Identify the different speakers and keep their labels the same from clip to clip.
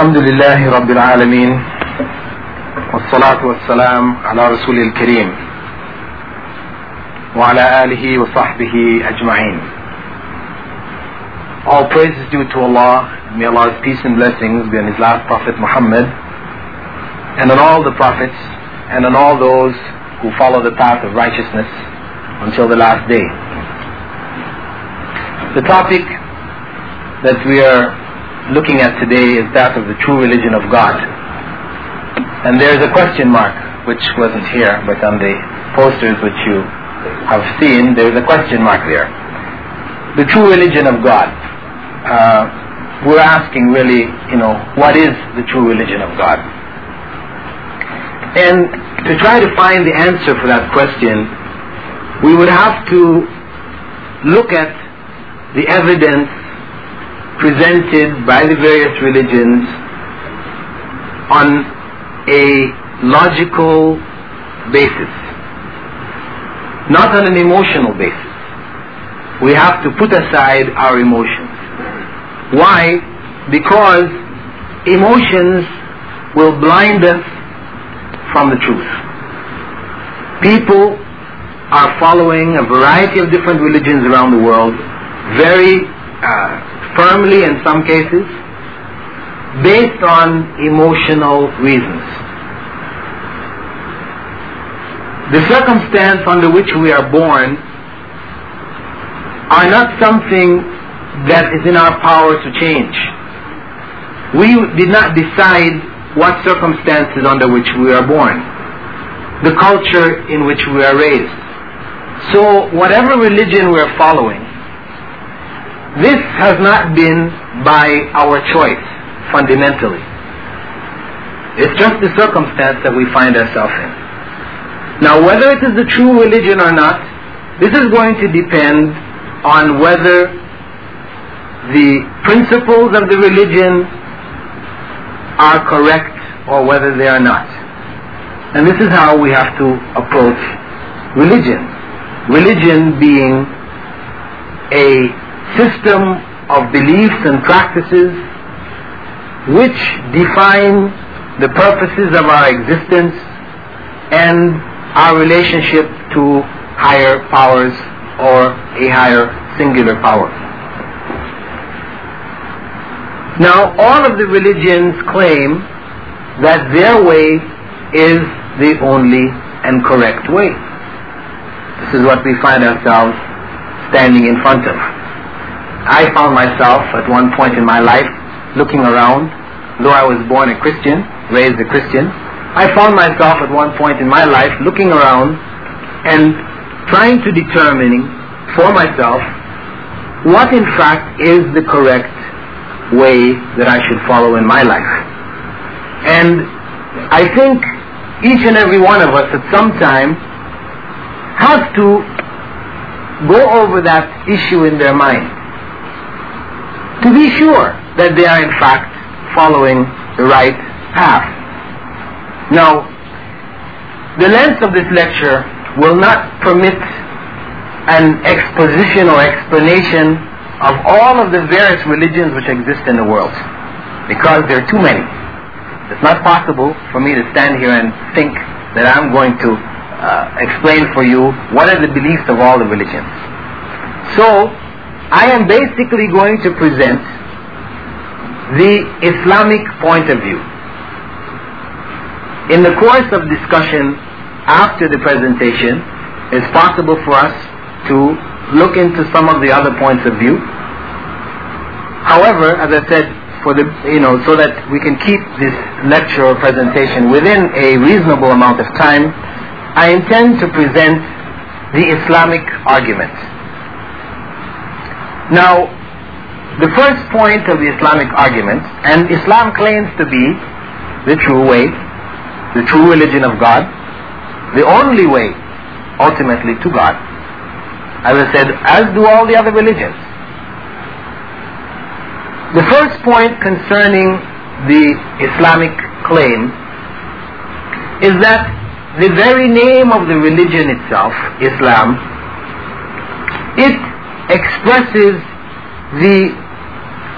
Speaker 1: الحمد لله رب العالمين والصلاة والسلام على رسول الكريم وعلى آله وصحبه أجمعين All praise is due to Allah. May Allah's peace and blessings be on His last Prophet Muhammad and on all the prophets and on all those who follow the path of righteousness until the last day. The topic that we are looking at today is that of the true religion of God. And there is a question mark, which wasn't here, but on the posters which you have seen, there is a question mark there. The true religion of God. Uh, we're asking really, you know, what is the true religion of God? And to try to find the answer for that question, we would have to look at the evidence presented by the various religions on a logical basis, not on an emotional basis. We have to put aside our emotions. Why? Because emotions will blind us from the truth. People are following a variety of different religions around the world very uh, firmly in some cases based on emotional reasons. The circumstance under which we are born are not something that is in our power to change. We did not decide what circumstances under which we are born, the culture in which we are raised. So whatever religion we are following, this has not been by our choice, fundamentally. It's just the circumstance that we find ourselves in. Now, whether it is the true religion or not, this is going to depend on whether the principles of the religion are correct or whether they are not. And this is how we have to approach religion. Religion being a system of beliefs and practices which define the purposes of our existence and our relationship to higher powers or a higher singular power. Now, all of the religions claim that their way is the only and correct way. This is what we find ourselves standing in front of. I found myself at one point in my life looking around, though I was born a Christian, raised a Christian, I found myself at one point in my life looking around and trying to determine for myself what in fact is the correct way that I should follow in my life. And I think each and every one of us at some time has to go over that issue in their mind to be sure that they are in fact following the right path. Now, the length of this lecture will not permit an exposition or explanation of all of the various religions which exist in the world because there are too many. It's not possible for me to stand here and think that I'm going to uh, explain for you what are the beliefs of all the religions. So, I am basically going to present the Islamic point of view. In the course of discussion after the presentation, it's possible for us to look into some of the other points of view. However, as I said, for the you know, so that we can keep this lecture or presentation within a reasonable amount of time, I intend to present the Islamic argument. Now, the first point of the Islamic argument, and Islam claims to be the true way, the true religion of God, the only way ultimately to God. As I said, as do all the other religions. The first point concerning the Islamic claim is that the very name of the religion itself, Islam, it expresses the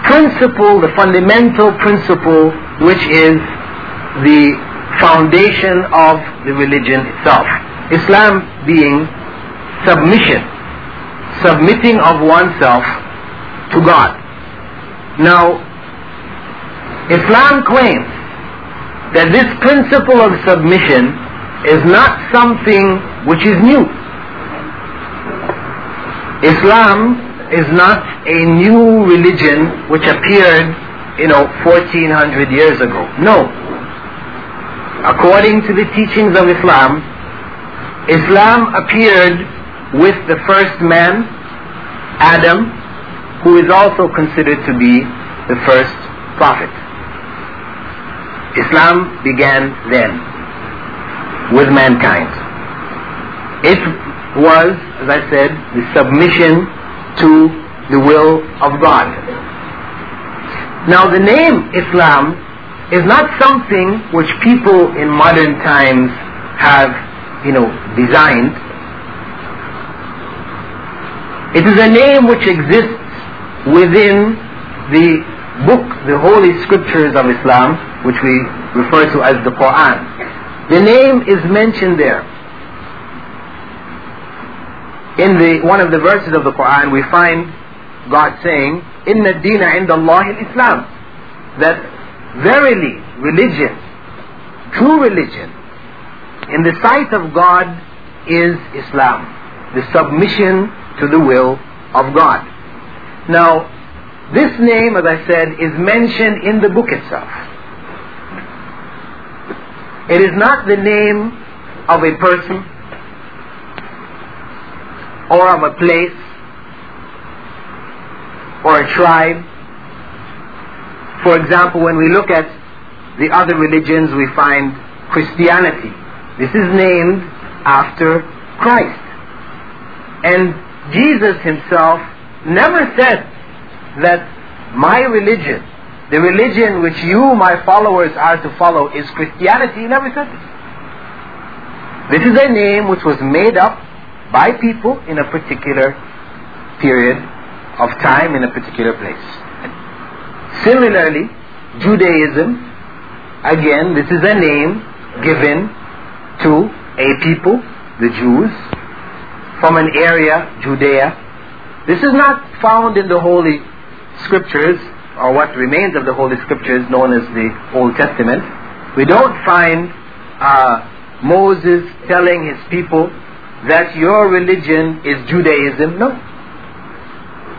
Speaker 1: principle, the fundamental principle which is the foundation of the religion itself. Islam being submission, submitting of oneself to God. Now, Islam claims that this principle of submission is not something which is new. Islam is not a new religion which appeared, you know, 1400 years ago. No. According to the teachings of Islam, Islam appeared with the first man, Adam, who is also considered to be the first prophet. Islam began then with mankind. It was, as I said, the submission to the will of God. Now the name Islam is not something which people in modern times have, you know, designed. It is a name which exists within the book, the holy scriptures of Islam, which we refer to as the Quran. The name is mentioned there. In the one of the verses of the Quran, we find God saying, "Inna dina inda Allah Islam," that verily religion, true religion, in the sight of God is Islam, the submission to the will of God. Now, this name, as I said, is mentioned in the book itself. It is not the name of a person or of a place or a tribe. For example, when we look at the other religions, we find Christianity. This is named after Christ. And Jesus himself never said that my religion, the religion which you, my followers, are to follow, is Christianity. He never said this. This is a name which was made up by people in a particular period of time in a particular place. Similarly, Judaism, again, this is a name given to a people, the Jews, from an area, Judea. This is not found in the Holy Scriptures, or what remains of the Holy Scriptures known as the Old Testament. We don't find uh, Moses telling his people that your religion is Judaism. No.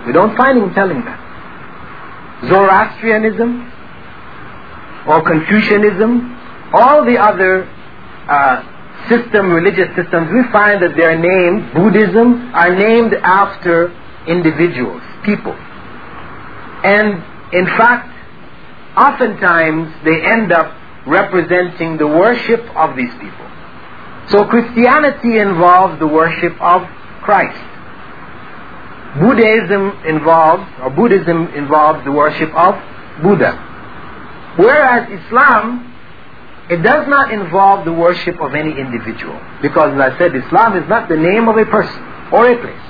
Speaker 1: We don't find him telling that. Zoroastrianism or Confucianism, all the other uh, system, religious systems, we find that their names, Buddhism, are named after individuals, people. And in fact, oftentimes they end up representing the worship of these people. So Christianity involves the worship of Christ. Buddhism involves, or Buddhism involves the worship of Buddha. Whereas Islam, it does not involve the worship of any individual. Because as I said, Islam is not the name of a person or a place.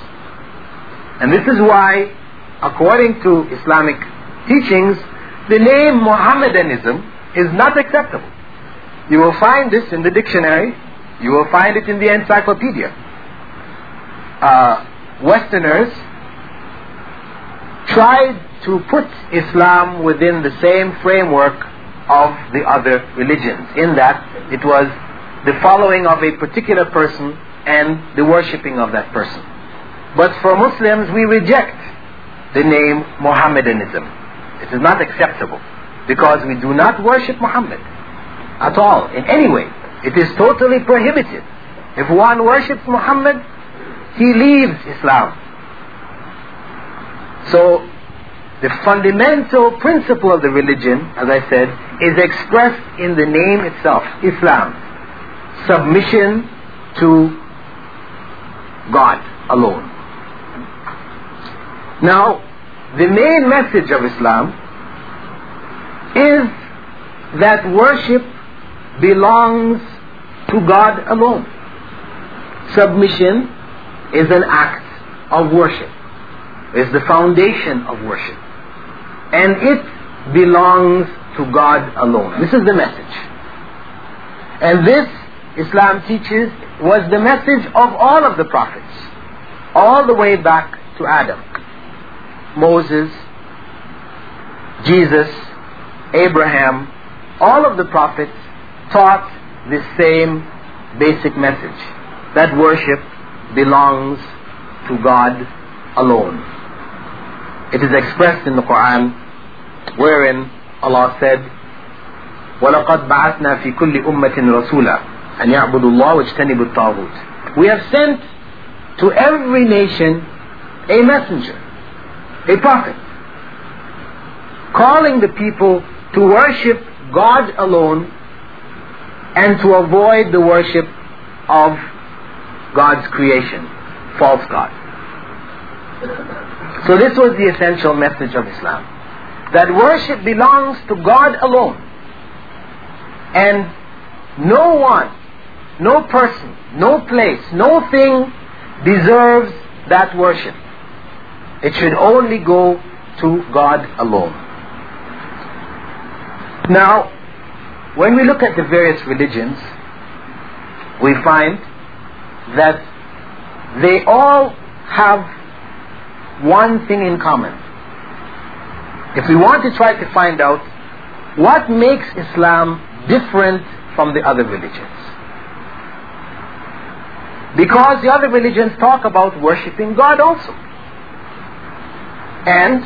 Speaker 1: And this is why, according to Islamic teachings, the name Mohammedanism is not acceptable. You will find this in the dictionary you will find it in the encyclopedia. Uh, Westerners tried to put Islam within the same framework of the other religions, in that it was the following of a particular person and the worshipping of that person. But for Muslims, we reject the name Mohammedanism. It is not acceptable because we do not worship Muhammad at all, in any way. It is totally prohibited. If one worships Muhammad, he leaves Islam. So, the fundamental principle of the religion, as I said, is expressed in the name itself, Islam. Submission to God alone. Now, the main message of Islam is that worship belongs to God alone. Submission is an act of worship, is the foundation of worship. And it belongs to God alone. This is the message. And this, Islam teaches, was the message of all of the prophets, all the way back to Adam. Moses, Jesus, Abraham, all of the prophets taught the same basic message that worship belongs to God alone. It is expressed in the Quran wherein Allah said, وَلَقَدْ بَعَثْنَا فِي كُلِّ أُمَّةٍ رَسُولًا أَنْ يَعْبُدُوا اللَّهَ وَاجْتَنِبُوا الطَّاغُوتِ We have sent to every nation a messenger, a prophet, calling the people to worship God alone and to avoid the worship of God's creation, false God. So this was the essential message of Islam. That worship belongs to God alone. And no one, no person, no place, no thing deserves that worship. It should only go to God alone. Now, when we look at the various religions, we find that they all have one thing in common. If we want to try to find out what makes Islam different from the other religions. Because the other religions talk about worshipping God also. And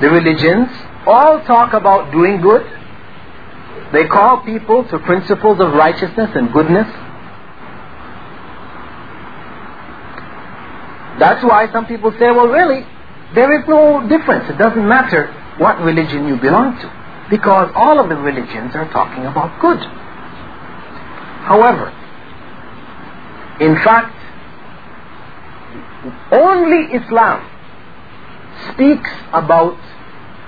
Speaker 1: the religions all talk about doing good. They call people to principles of righteousness and goodness. That's why some people say, well, really, there is no difference. It doesn't matter what religion you belong to. Because all of the religions are talking about good. However, in fact, only Islam speaks about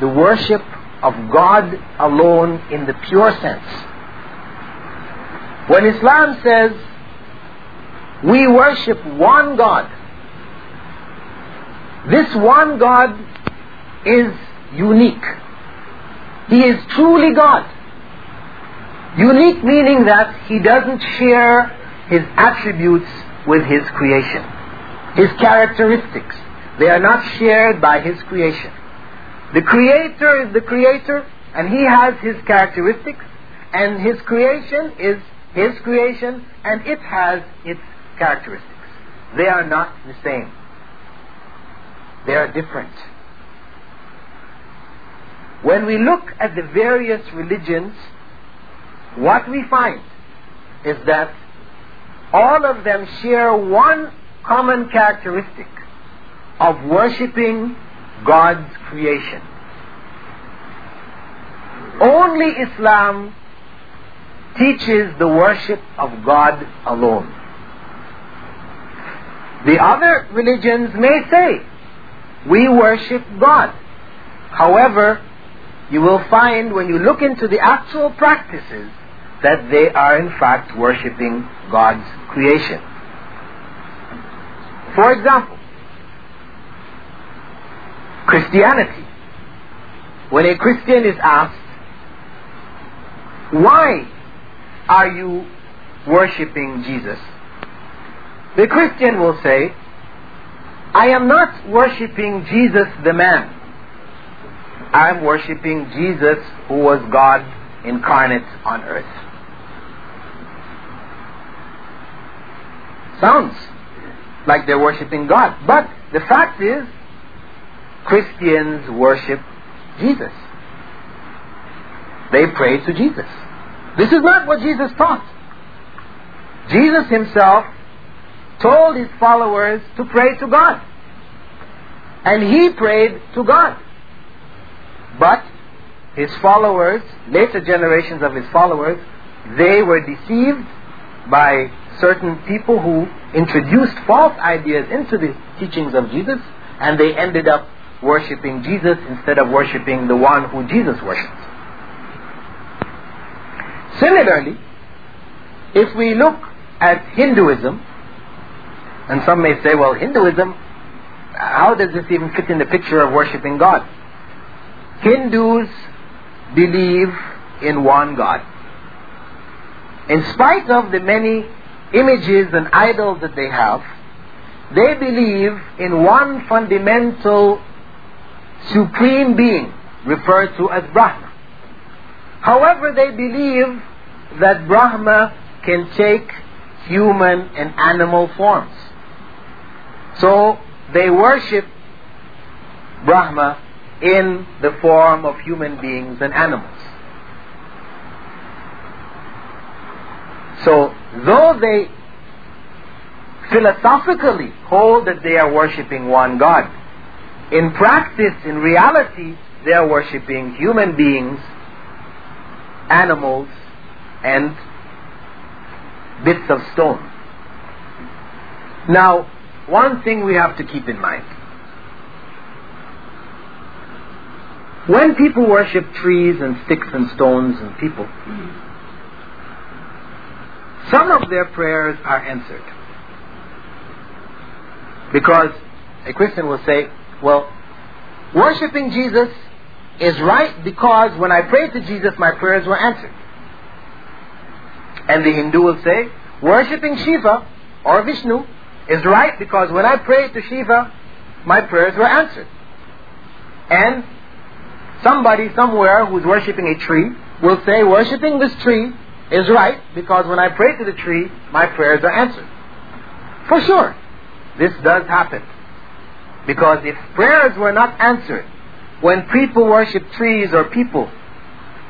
Speaker 1: the worship of God alone in the pure sense. When Islam says we worship one God, this one God is unique. He is truly God. Unique meaning that he doesn't share his attributes with his creation. His characteristics, they are not shared by his creation. The creator is the creator and he has his characteristics and his creation is his creation and it has its characteristics. They are not the same. They are different. When we look at the various religions, what we find is that all of them share one common characteristic of worshipping God's creation. Only Islam teaches the worship of God alone. The other religions may say, we worship God. However, you will find when you look into the actual practices that they are in fact worshipping God's creation. For example, Christianity. When a Christian is asked, why are you worshipping Jesus? The Christian will say, I am not worshipping Jesus the man. I am worshipping Jesus who was God incarnate on earth. Sounds like they're worshipping God. But the fact is, Christians worship Jesus. They pray to Jesus. This is not what Jesus taught. Jesus himself told his followers to pray to God. And he prayed to God. But his followers, later generations of his followers, they were deceived by certain people who introduced false ideas into the teachings of Jesus, and they ended up worshipping Jesus instead of worshipping the one who Jesus worships. Similarly, if we look at Hinduism, and some may say, well, Hinduism, how does this even fit in the picture of worshipping God? Hindus believe in one God. In spite of the many images and idols that they have, they believe in one fundamental supreme being referred to as Brahma. However, they believe that Brahma can take human and animal forms. So they worship Brahma in the form of human beings and animals. So, though they philosophically hold that they are worshipping one God, in practice, in reality, they are worshipping human beings, animals, and bits of stone. Now, one thing we have to keep in mind. When people worship trees and sticks and stones and people, some of their prayers are answered. Because a Christian will say, well, worshipping Jesus is right because when I prayed to Jesus, my prayers were answered. And the Hindu will say, worshipping Shiva or Vishnu is right because when I prayed to Shiva, my prayers were answered. And somebody somewhere who's worshipping a tree will say, worshipping this tree is right because when I pray to the tree, my prayers are answered. For sure, this does happen. Because if prayers were not answered, when people worship trees or people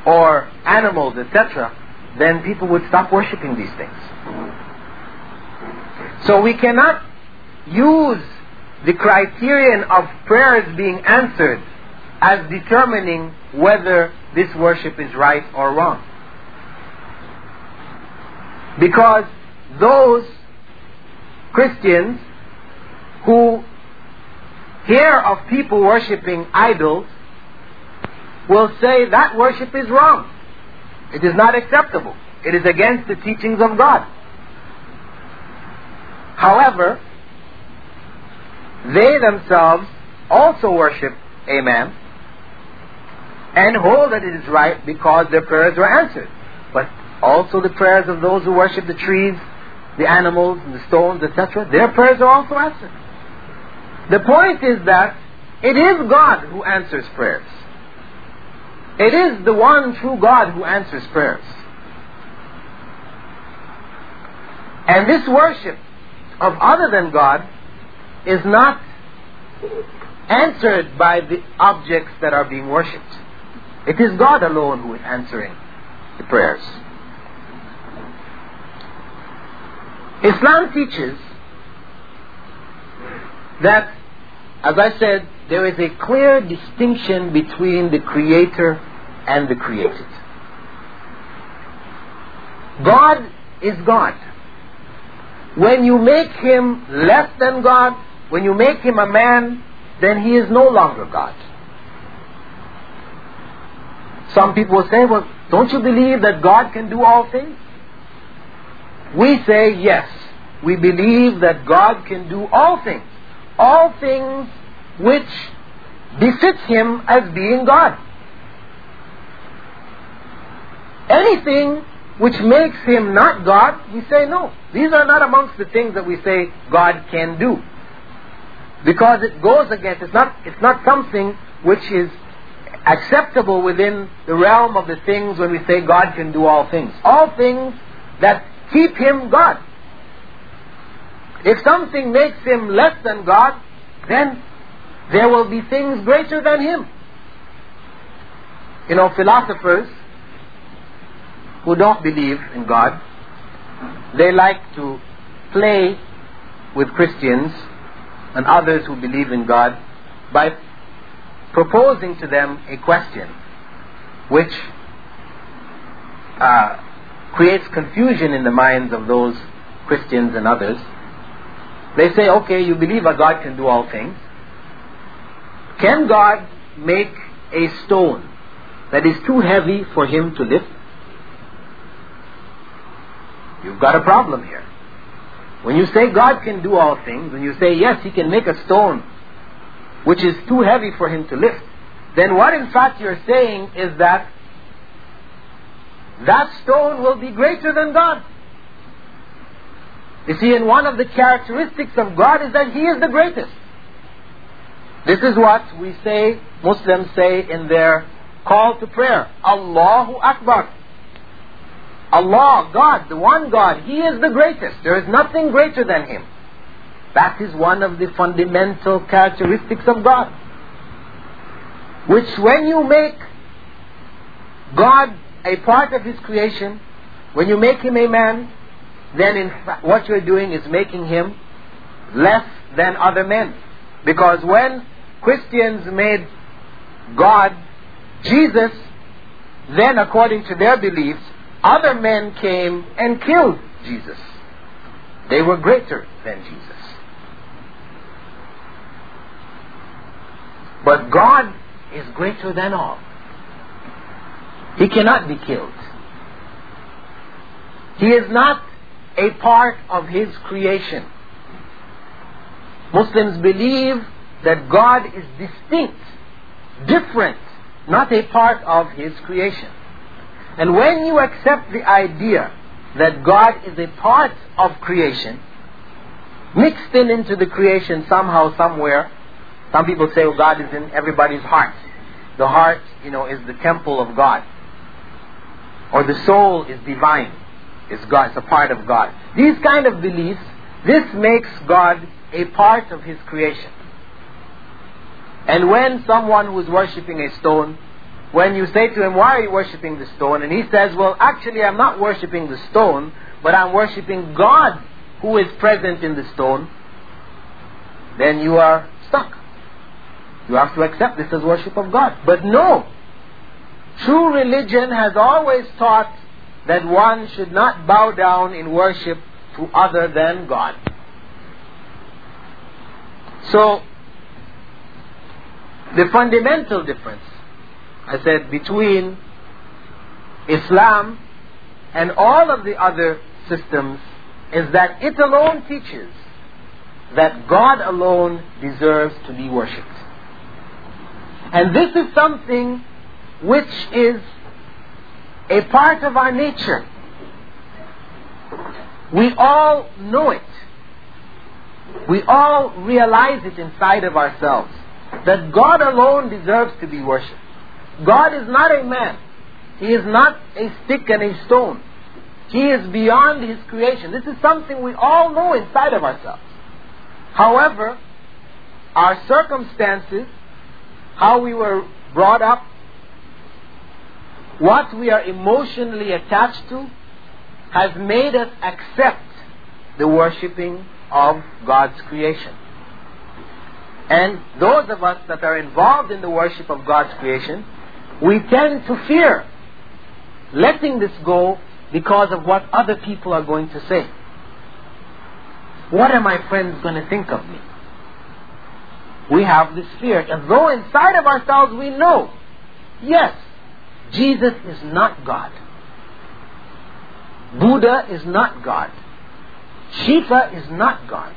Speaker 1: or animals, etc., then people would stop worshiping these things. So we cannot use the criterion of prayers being answered as determining whether this worship is right or wrong. Because those Christians who hear of people worshipping idols will say that worship is wrong. It is not acceptable. It is against the teachings of God. However, they themselves also worship a man and hold that it is right because their prayers were answered. But also the prayers of those who worship the trees, the animals, and the stones, etc., their prayers are also answered. The point is that it is God who answers prayers. It is the one true God who answers prayers. And this worship of other than God is not answered by the objects that are being worshipped. It is God alone who is answering the prayers. Islam teaches that, as I said, there is a clear distinction between the Creator and the created. God is God. When you make him less than God, when you make him a man, then he is no longer God. Some people will say, well, don't you believe that God can do all things? We say, yes, we believe that God can do all things. All things which befits him as being God. Anything which makes him not God, we say no. These are not amongst the things that we say God can do. Because it goes against, it's not, it's not something which is acceptable within the realm of the things when we say God can do all things. All things that keep him God. If something makes him less than God, then there will be things greater than him. You know, philosophers who don't believe in God, they like to play with Christians and others who believe in God by proposing to them a question which uh, creates confusion in the minds of those Christians and others. They say, okay, you believe that God can do all things. Can God make a stone that is too heavy for him to lift? You've got a problem here. When you say God can do all things, and you say, yes, He can make a stone which is too heavy for Him to lift, then what in fact you're saying is that that stone will be greater than God. You see, and one of the characteristics of God is that He is the greatest. This is what we say, Muslims say in their call to prayer. Allahu Akbar. Allah, God, the one God, He is the greatest. There is nothing greater than Him. That is one of the fundamental characteristics of God. Which when you make God a part of His creation, when you make Him a man, then in what you're doing is making Him less than other men. Because when Christians made God Jesus, then according to their beliefs, other men came and killed Jesus. They were greater than Jesus. But God is greater than all. He cannot be killed. He is not a part of His creation. Muslims believe that God is distinct, different, not a part of His creation. And when you accept the idea that God is a part of creation, mixed in into the creation somehow, somewhere, some people say, well, God is in everybody's heart. The heart, you know, is the temple of God. Or the soul is divine. Is God, it's a part of God. These kind of beliefs, this makes God a part of His creation. And when someone who is worshipping a stone, when you say to him, Why are you worshipping the stone? And he says, Well, actually, I'm not worshipping the stone, but I'm worshipping God who is present in the stone, then you are stuck. You have to accept this as worship of God. But no, true religion has always taught that one should not bow down in worship to other than God. So, the fundamental difference, I said, between Islam and all of the other systems is that it alone teaches that God alone deserves to be worshipped. And this is something which is a part of our nature. We all know it. We all realize it inside of ourselves that God alone deserves to be worshipped. God is not a man. He is not a stick and a stone. He is beyond his creation. This is something we all know inside of ourselves. However, our circumstances, how we were brought up, what we are emotionally attached to, has made us accept the worshipping of God's creation. And those of us that are involved in the worship of God's creation, we tend to fear letting this go because of what other people are going to say. What are my friends going to think of me? We have this fear. And though inside of ourselves we know, yes, Jesus is not God. Buddha is not God. Shiva is not God.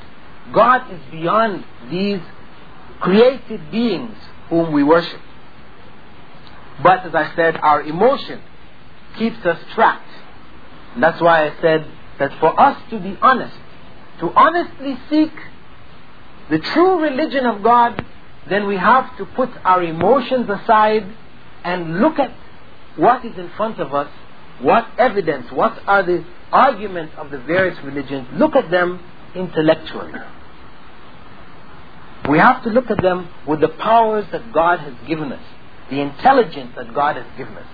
Speaker 1: God is beyond these created beings whom we worship. But as I said, our emotion keeps us trapped. And that's why I said that for us to be honest, to honestly seek the true religion of God, then we have to put our emotions aside and look at what is in front of us, what evidence, what are the arguments of the various religions, look at them intellectually. We have to look at them with the powers that God has given us, the intelligence that God has given us,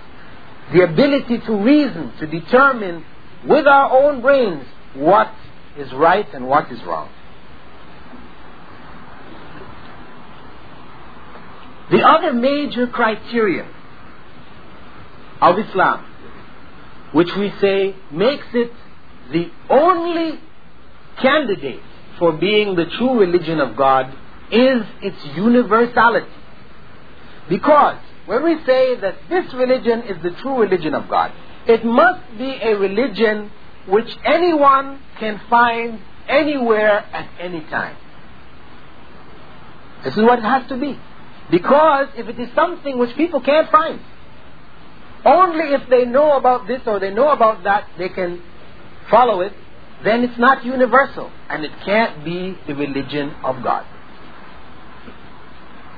Speaker 1: the ability to reason, to determine with our own brains what is right and what is wrong. The other major criterion of Islam, which we say makes it the only candidate for being the true religion of God, is its universality. Because when we say that this religion is the true religion of God, it must be a religion which anyone can find anywhere at any time. This is what it has to be. Because if it is something which people can't find, only if they know about this or they know about that, they can follow it, then it's not universal and it can't be the religion of God.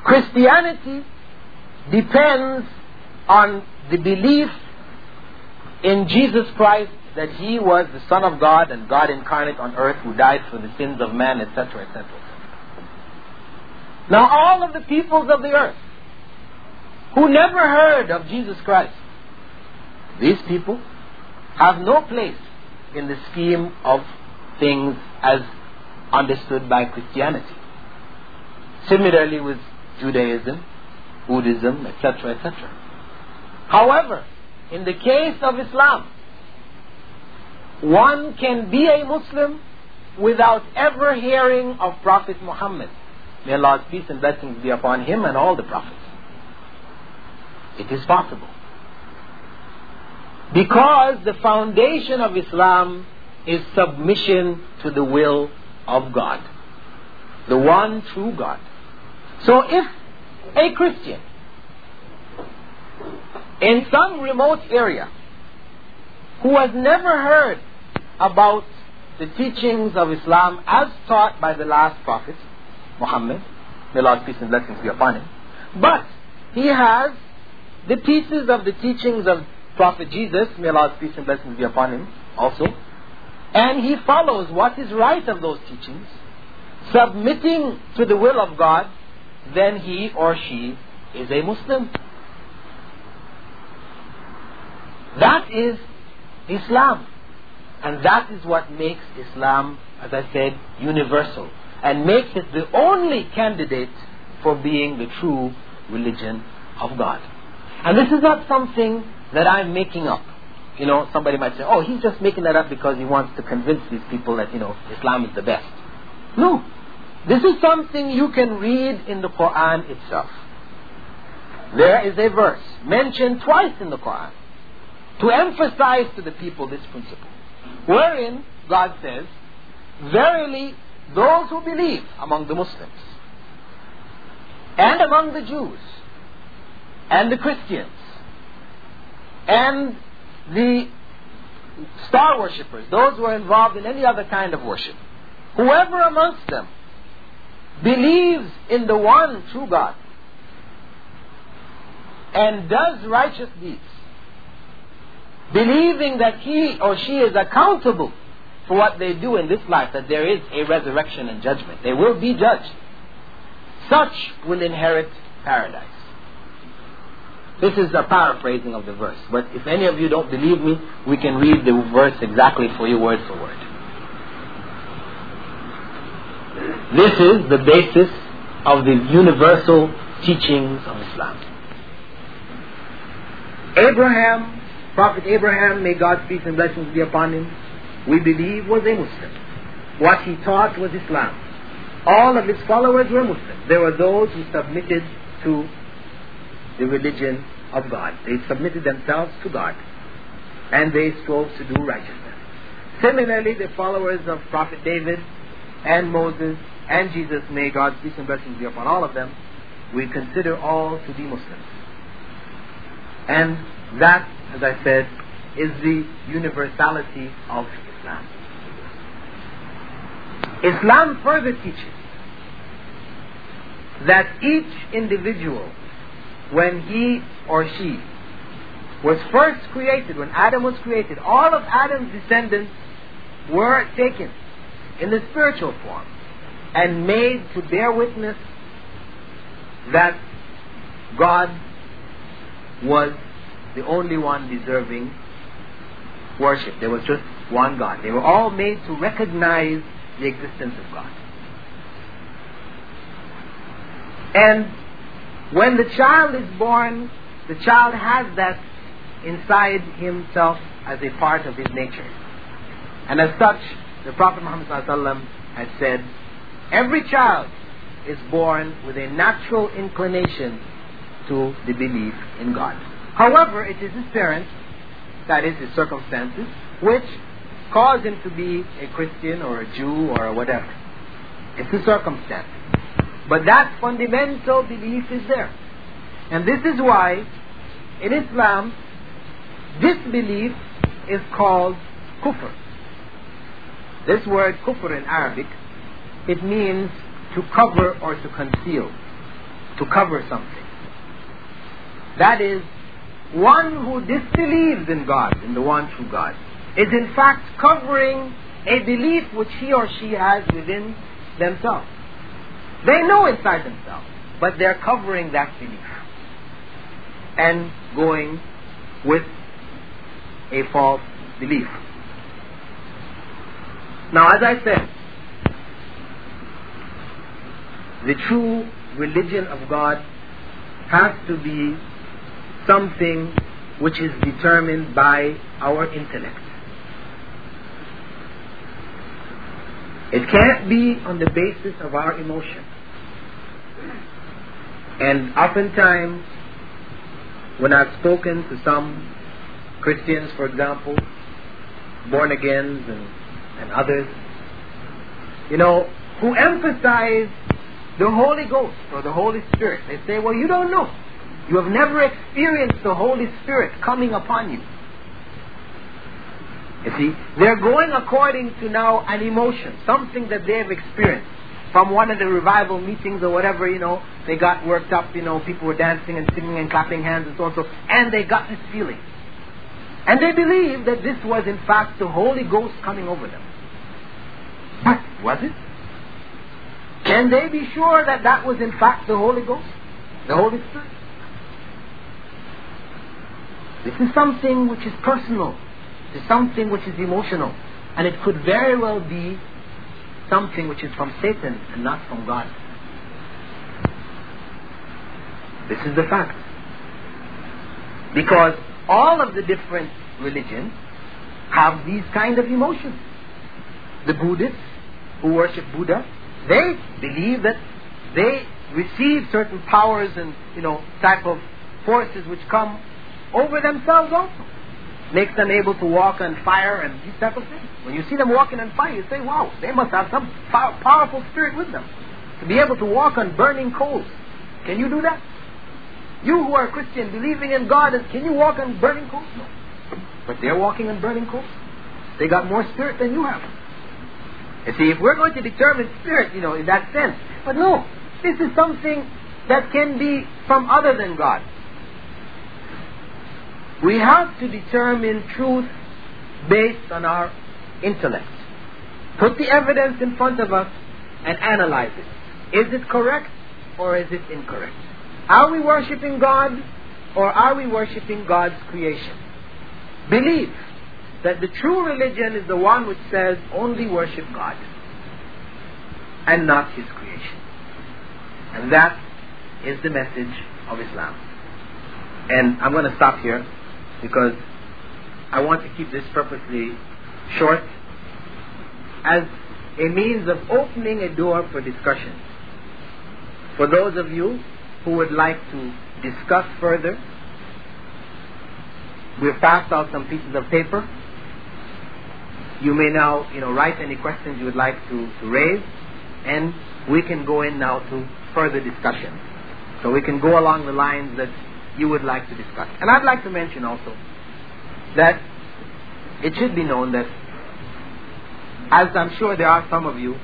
Speaker 1: Christianity depends on the belief in Jesus Christ that he was the Son of God and God incarnate on earth who died for the sins of man, etc., etc. Now, all of the peoples of the earth who never heard of Jesus Christ, these people have no place in the scheme of things as understood by Christianity. Similarly with Judaism, Buddhism, etc., etc. However, in the case of Islam, one can be a Muslim without ever hearing of Prophet Muhammad. May Allah's peace and blessings be upon him and all the prophets. It is possible. Because the foundation of Islam is submission to the will of God, the one true God. So if a Christian in some remote area who has never heard about the teachings of Islam as taught by the last prophet, Muhammad, may Allah's peace and blessings be upon him, but he has the pieces of the teachings of Prophet Jesus, may Allah's peace and blessings be upon him also, and he follows what is right of those teachings, submitting to the will of God, then he or she is a Muslim. That is Islam. And that is what makes Islam, as I said, universal. And makes it the only candidate for being the true religion of God. And this is not something that I'm making up. You know, somebody might say, oh, he's just making that up because he wants to convince these people that, you know, Islam is the best. No. This is something you can read in the Quran itself. There is a verse mentioned twice in the Quran to emphasize to the people this principle, wherein God says, Verily, those who believe among the Muslims, and among the Jews, and the Christians, and the star worshippers, those who are involved in any other kind of worship, whoever amongst them believes in the one true God and does righteous deeds, believing that he or she is accountable for what they do in this life, that there is a resurrection and judgment. They will be judged. Such will inherit paradise. This is a paraphrasing of the verse. But if any of you don't believe me, we can read the verse exactly for you, word for word. This is the basis of the universal teachings of Islam. Abraham Prophet Abraham, may God's peace and blessings be upon him, we believe was a Muslim. What he taught was Islam. All of his followers were Muslims. There were those who submitted to the religion of God. They submitted themselves to God. And they strove to do righteousness. Similarly, the followers of Prophet David and Moses and Jesus, may God's peace and blessings be upon all of them, we consider all to be Muslims. And that as I said, is the universality of Islam. Islam further teaches that each individual, when he or she was first created, when Adam was created, all of Adam's descendants were taken in the spiritual form and made to bear witness that God was the only one deserving worship. There was just one God. They were all made to recognize the existence of God. And when the child is born, the child has that inside himself as a part of his nature. And as such, the Prophet Muhammad has said, every child is born with a natural inclination to the belief in God. However, it is his parents, that is his circumstances, which cause him to be a Christian or a Jew or whatever. It's a circumstance. But that fundamental belief is there. And this is why in Islam disbelief is called kufr. This word kufr in Arabic, it means to cover or to conceal, to cover something. That is, one who disbelieves in God, in the one true God, is in fact covering a belief which he or she has within themselves. They know inside themselves, but they're covering that belief and going with a false belief. Now, as I said, the true religion of God has to be something which is determined by our intellect. It can't be on the basis of our emotion. And oftentimes, when I've spoken to some Christians, for example, born agains and, and others, you know, who emphasize the Holy Ghost or the Holy Spirit, they say, well, you don't know. You have never experienced the Holy Spirit coming upon you. You see, they're going according to now an emotion, something that they have experienced from one of the revival meetings or whatever, you know, they got worked up, you know, people were dancing and singing and clapping hands and so on, and so, and they got this feeling. And they believed that this was in fact the Holy Ghost coming over them. But was it? Can they be sure that that was in fact the Holy Ghost? The Holy Spirit? This is something which is personal This is something which is emotional. And it could very well be something which is from Satan and not from God. This is the fact. Because all of the different religions have these kind of emotions. The Buddhists who worship Buddha, they believe that they receive certain powers and, you know, type of forces which come over themselves also makes them able to walk on fire and these type of things. When you see them walking on fire, you say, wow, they must have some pow- powerful spirit with them to be able to walk on burning coals. Can you do that? You who are a Christian, believing in God, can you walk on burning coals? No. But they're walking on burning coals. They got more spirit than you have. You see, if we're going to determine spirit, you know, in that sense, but no, this is something that can be from other than God. We have to determine truth based on our intellect. Put the evidence in front of us and analyze it. Is it correct or is it incorrect? Are we worshiping God or are we worshiping God's creation? Believe that the true religion is the one which says only worship God and not His creation. And that is the message of Islam. And I'm going to stop here because I want to keep this purposely short as a means of opening a door for discussion. For those of you who would like to discuss further, we've passed out some pieces of paper. You may now, you know, write any questions you would like to, to raise, and we can go in now to further discussion. So we can go along the lines that you would like to discuss. And I'd like to mention also that it should be known that, as I'm sure there are some of you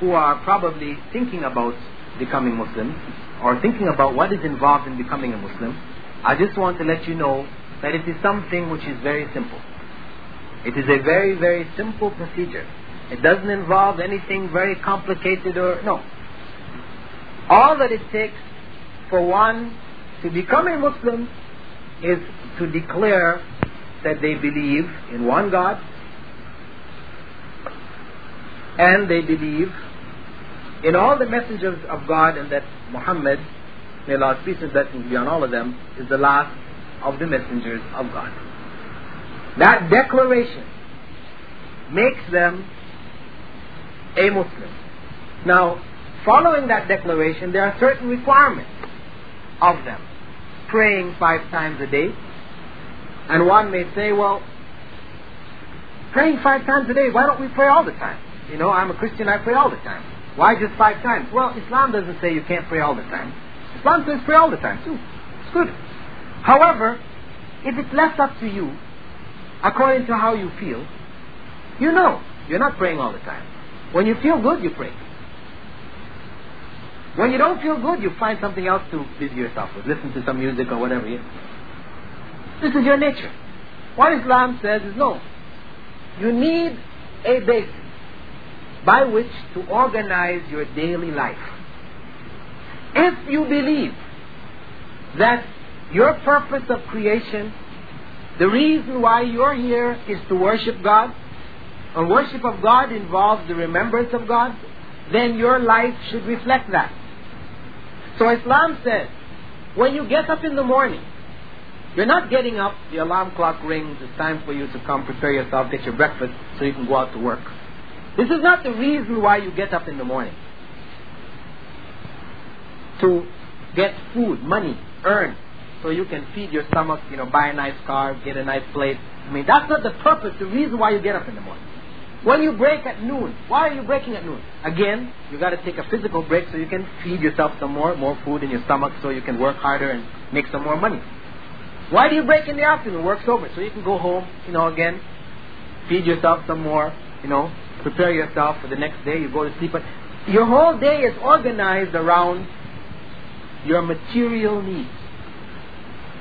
Speaker 1: who are probably thinking about becoming Muslim or thinking about what is involved in becoming a Muslim, I just want to let you know that it is something which is very simple. It is a very, very simple procedure. It doesn't involve anything very complicated or no. All that it takes for one to become a Muslim is to declare that they believe in one God and they believe in all the messengers of God and that Muhammad, may Allah's peace and blessings be on all of them, is the last of the messengers of God. That declaration makes them a Muslim. Now, following that declaration, there are certain requirements of them. Praying five times a day. And one may say, well, praying five times a day, why don't we pray all the time? You know, I'm a Christian, I pray all the time. Why just five times? Well, Islam doesn't say you can't pray all the time. Islam says pray all the time too. It's good. However, if it's left up to you, according to how you feel, you know you're not praying all the time. When you feel good, you pray. When you don't feel good, you find something else to busy yourself with. Listen to some music or whatever. This is your nature. What Islam says is no. You need a basis by which to organize your daily life. If you believe that your purpose of creation, the reason why you're here is to worship God, and worship of God involves the remembrance of God, then your life should reflect that. So Islam says, when you get up in the morning, you're not getting up, the alarm clock rings, it's time for you to come prepare yourself, get your breakfast so you can go out to work. This is not the reason why you get up in the morning. To get food, money, earn, so you can feed your stomach, you know, buy a nice car, get a nice place. I mean, that's not the purpose, the reason why you get up in the morning. When you break at noon, why are you breaking at noon? Again, you got to take a physical break so you can feed yourself some more, more food in your stomach so you can work harder and make some more money. Why do you break in the afternoon? Work's over, so you can go home, you know, again, feed yourself some more, you know, prepare yourself for the next day. You go to sleep. But your whole day is organized around your material needs.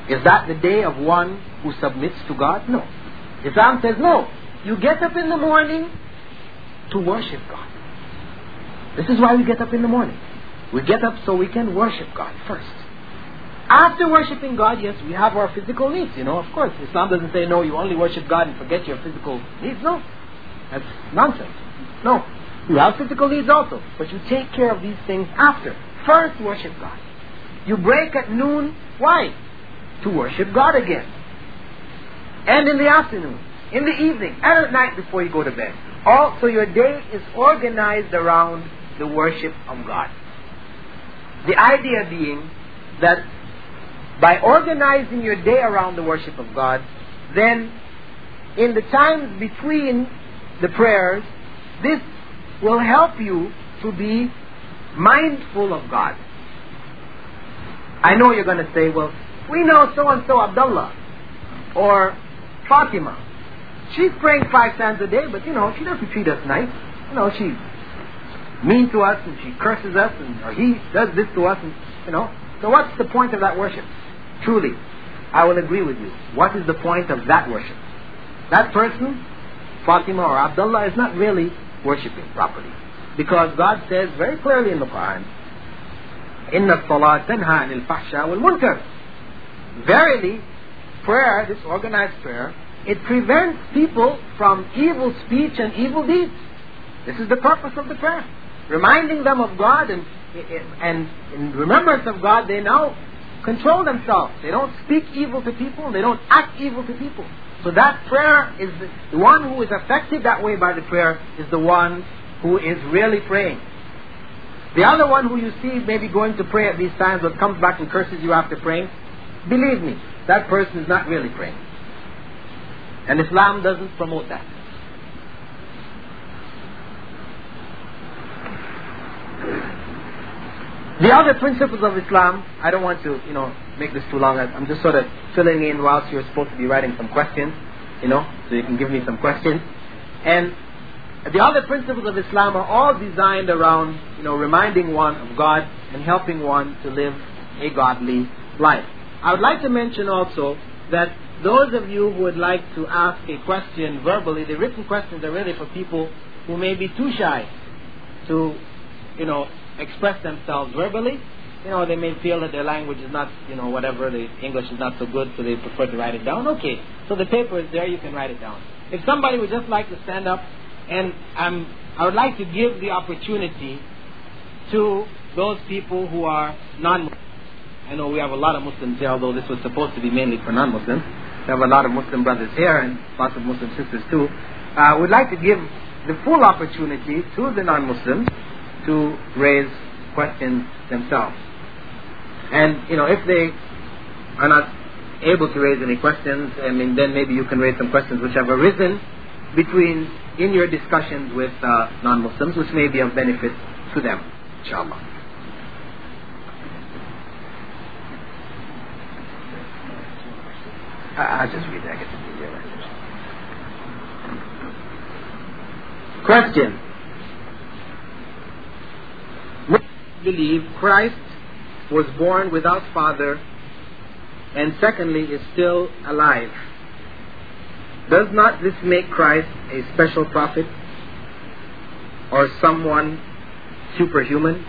Speaker 1: Is that the day of one who submits to God? No. Islam says no. You get up in the morning to worship God. This is why we get up in the morning. We get up so we can worship God first. After worshiping God, yes, we have our physical needs, you know, of course. Islam doesn't say, no, you only worship God and forget your physical needs. No. That's nonsense. No. You have physical needs also, but you take care of these things after. First, worship God. You break at noon. Why? To worship God again. And in the afternoon in the evening, and at night before you go to bed. All, so your day is organized around the worship of God. The idea being that by organizing your day around the worship of God, then in the times between the prayers, this will help you to be mindful of God. I know you're going to say, well, we know so and so Abdullah or Fatima She's praying five times a day, but you know, she doesn't treat us nice. You know, she's mean to us and she curses us and or he does this to us and you know. So what's the point of that worship? Truly, I will agree with you. What is the point of that worship? That person, Fatima or Abdullah, is not really worshipping properly. Because God says very clearly in the Quran, إِنَّ الصَّلَاةَ تَنْهَى عَنِ الْفَحْشَاءِ وَالْمُنْكَرِ Verily, prayer, this organized prayer, it prevents people from evil speech and evil deeds. This is the purpose of the prayer. Reminding them of God and, and in remembrance of God, they now control themselves. They don't speak evil to people. They don't act evil to people. So that prayer is the, the one who is affected that way by the prayer is the one who is really praying. The other one who you see maybe going to pray at these times but comes back and curses you after praying, believe me, that person is not really praying. And Islam doesn't promote that. The other principles of Islam, I don't want to, you know, make this too long. I'm just sort of filling in whilst you're supposed to be writing some questions, you know, so you can give me some questions. And the other principles of Islam are all designed around, you know, reminding one of God and helping one to live a godly life. I would like to mention also that those of you who would like to ask a question verbally, the written questions are really for people who may be too shy to, you know, express themselves verbally. You know, they may feel that their language is not, you know, whatever, the English is not so good, so they prefer to write it down. Okay, so the paper is there, you can write it down. If somebody would just like to stand up, and I'm, I would like to give the opportunity to those people who are non-Muslims. I know we have a lot of Muslims here, although this was supposed to be mainly for non Muslims. We have a lot of Muslim brothers here and lots of Muslim sisters too. Uh, we'd like to give the full opportunity to the non-Muslims to raise questions themselves. And, you know, if they are not able to raise any questions, I mean, then maybe you can raise some questions which have arisen between, in your discussions with uh, non-Muslims, which may be of benefit to them, inshallah. I'll just read message. Question. We believe Christ was born without father and secondly is still alive. Does not this make Christ a special prophet or someone superhuman?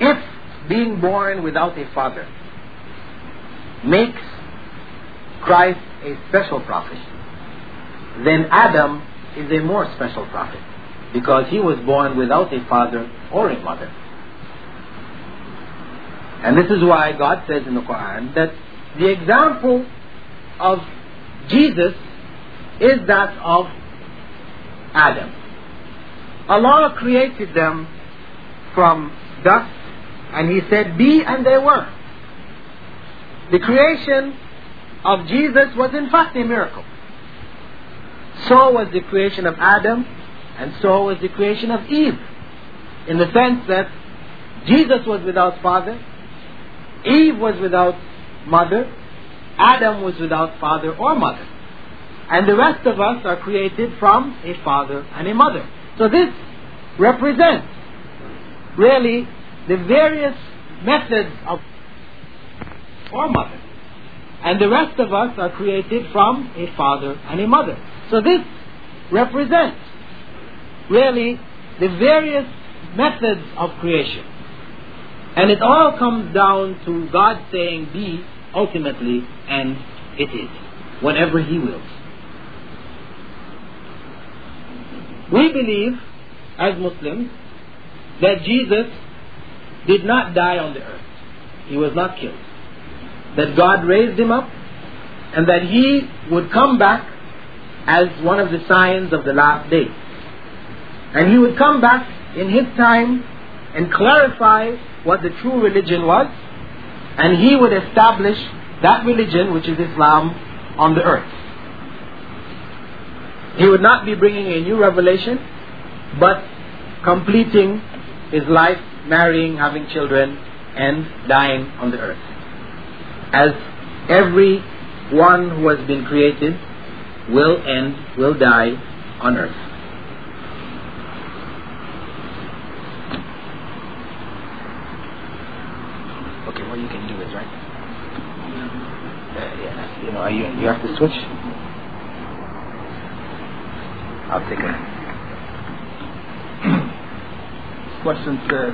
Speaker 1: If being born without a father makes Christ a special prophet, then Adam is a more special prophet because he was born without a father or a mother. And this is why God says in the Quran that the example of Jesus is that of Adam. Allah created them from dust and He said, Be and they were. The creation of Jesus was in fact a miracle. So was the creation of Adam, and so was the creation of Eve. In the sense that Jesus was without father, Eve was without mother, Adam was without father or mother. And the rest of us are created from a father and a mother. So this represents really the various methods of or mother. And the rest of us are created from a father and a mother. So this represents really the various methods of creation. And it all comes down to God saying be ultimately, and it is, whatever He wills. We believe, as Muslims, that Jesus did not die on the earth. He was not killed. That God raised him up, and that he would come back as one of the signs of the last day. And he would come back in his time and clarify what the true religion was, and he would establish that religion, which is Islam, on the earth. He would not be bringing a new revelation, but completing his life, marrying, having children, and dying on the earth. As every one who has been created will end, will die on earth. Okay, what you can do is, right? Uh, yeah, you know, you, you have to switch. I'll take it.
Speaker 2: Question says,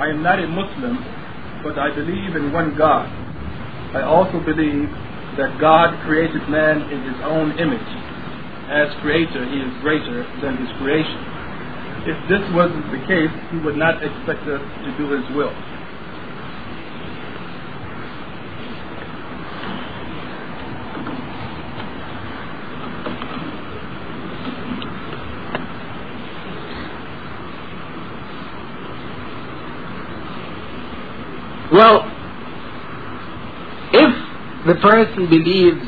Speaker 2: I am not a Muslim but I believe in one God. I also believe that God created man in his own image. As creator, he is greater than his creation. If this wasn't the case, he would not expect us to do his will.
Speaker 1: Well, if the person believes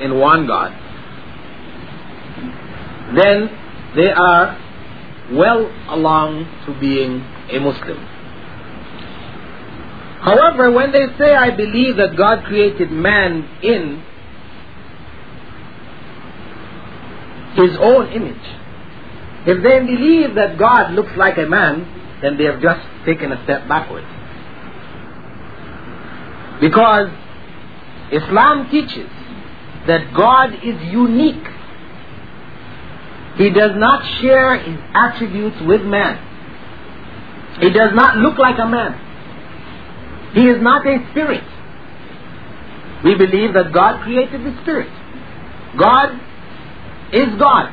Speaker 1: in one God, then they are well along to being a Muslim. However, when they say, I believe that God created man in his own image, if they believe that God looks like a man, then they have just taken a step backwards. Because Islam teaches that God is unique. He does not share his attributes with man. He does not look like a man. He is not a spirit. We believe that God created the spirit. God is God.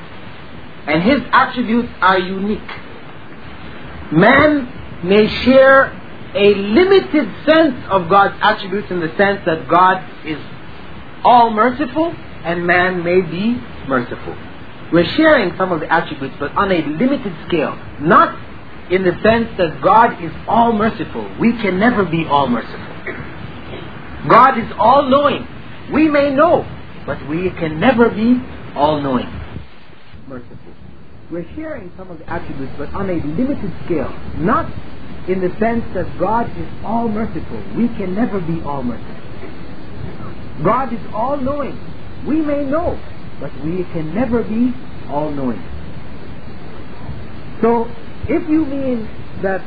Speaker 1: And his attributes are unique. Man may share a limited sense of God's attributes in the sense that God is all merciful and man may be merciful. We're sharing some of the attributes, but on a limited scale. Not in the sense that God is all merciful. We can never be all merciful. God is all knowing. We may know, but we can never be all knowing. Merciful. We're sharing some of the attributes, but on a limited scale. Not in the sense that God is all merciful. We can never be all merciful. God is all knowing. We may know, but we can never be all knowing. So, if you mean that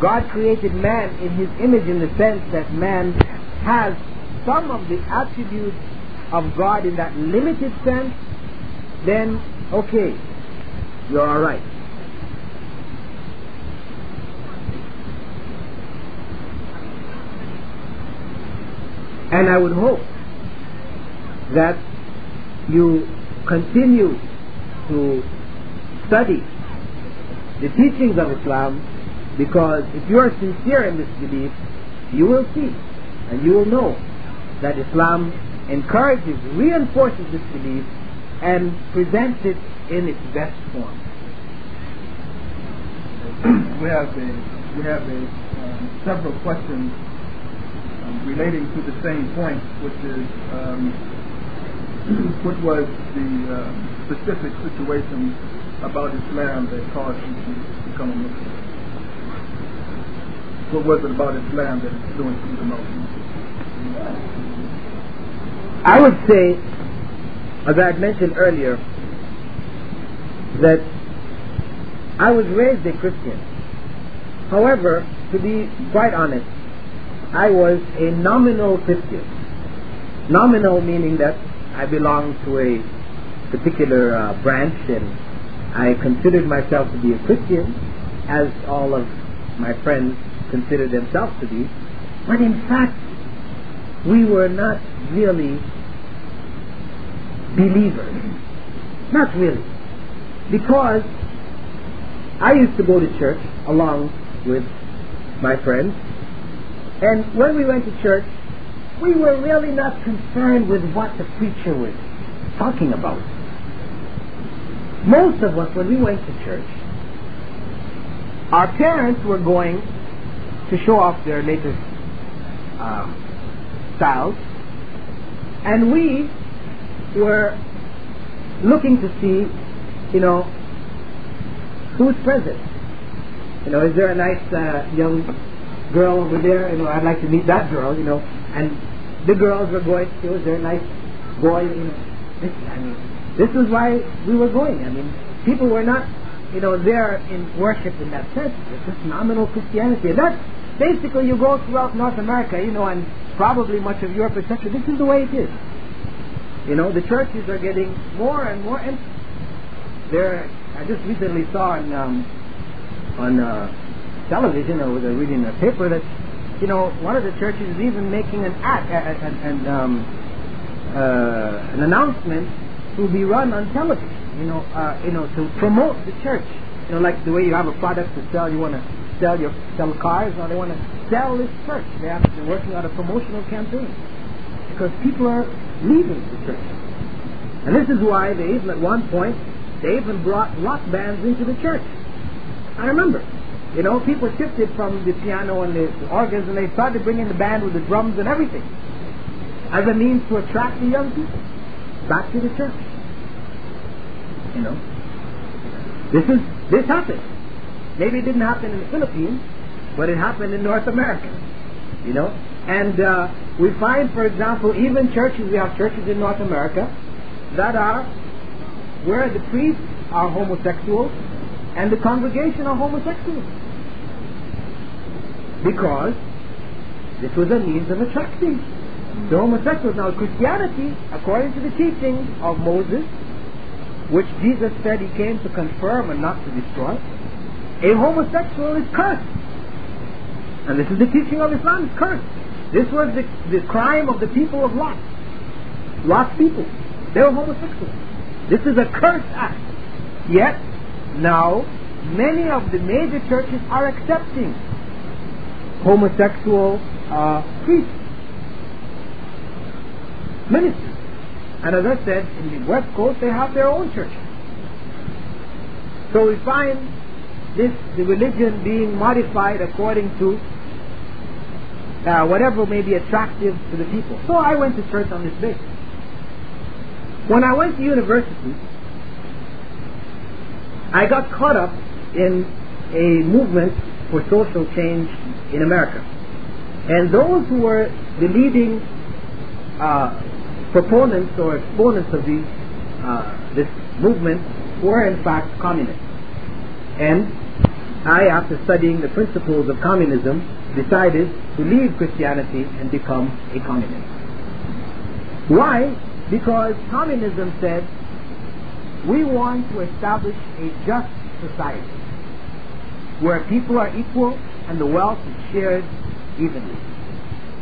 Speaker 1: God created man in his image in the sense that man has some of the attributes of God in that limited sense, then okay, you're alright. And I would hope that you continue to study the teachings of Islam because if you are sincere in this belief, you will see and you will know that Islam encourages, reinforces this belief and presents it in its best form.
Speaker 2: we have a, we have a, um, several questions relating to the same point, which is um, what was the uh, specific situation about Islam that caused you to become a Muslim? What was it about Islam that influenced you the most?
Speaker 1: I would say, as I had mentioned earlier, that I was raised a Christian. However, to be quite honest, I was a nominal Christian. Nominal meaning that I belonged to a particular uh, branch and I considered myself to be a Christian, as all of my friends considered themselves to be. But in fact, we were not really believers. Not really. Because I used to go to church along with my friends and when we went to church, we were really not concerned with what the preacher was talking about. Most of us, when we went to church, our parents were going to show off their latest uh, styles, and we were looking to see, you know, who's present. You know, is there a nice uh, young girl over there, you know, I'd like to meet that girl, you know, and the girls were going, it was a nice boy, you know. This, I mean, this is why we were going. I mean, people were not, you know, there in worship in that sense. It's just nominal Christianity. And that's basically you go throughout North America, you know, and probably much of Europe, etc. This is the way it is. You know, the churches are getting more and more empty. There, I just recently saw on um, on uh, television or I reading a paper that you know one of the churches is even making an act and um, uh, an announcement to be run on television. You know, uh, you know to promote the church. You know, like the way you have a product to sell, you want to sell your sell cars, or they want to sell this church. They have been working on a promotional campaign because people are leaving the church, and this is why they even at one point they even brought rock bands into the church. I remember you know, people shifted from the piano and the organs and they started bringing the band with the drums and everything as a means to attract the young people back to the church. You know, this is this happened. Maybe it didn't happen in the Philippines, but it happened in North America. You know, and uh, we find, for example, even churches. We have churches in North America that are where the priests are homosexuals and the congregation are homosexual. Because this was a means of attracting the homosexuals. Now, Christianity, according to the teachings of Moses, which Jesus said he came to confirm and not to destroy, a homosexual is cursed. And this is the teaching of Islam, is cursed. This was the, the crime of the people of Lot. Lot's people. They were homosexuals. This is a cursed act. Yet, now, many of the major churches are accepting homosexual uh, priests, ministers. And as I said, in the West Coast, they have their own churches. So we find this, the religion being modified according to uh, whatever may be attractive to the people. So I went to church on this basis. When I went to university, I got caught up in a movement for social change in America. And those who were the leading uh, proponents or exponents of these, uh, this movement were in fact communists. And I, after studying the principles of communism, decided to leave Christianity and become a communist. Why? Because communism said we want to establish a just society where people are equal and the wealth is shared evenly.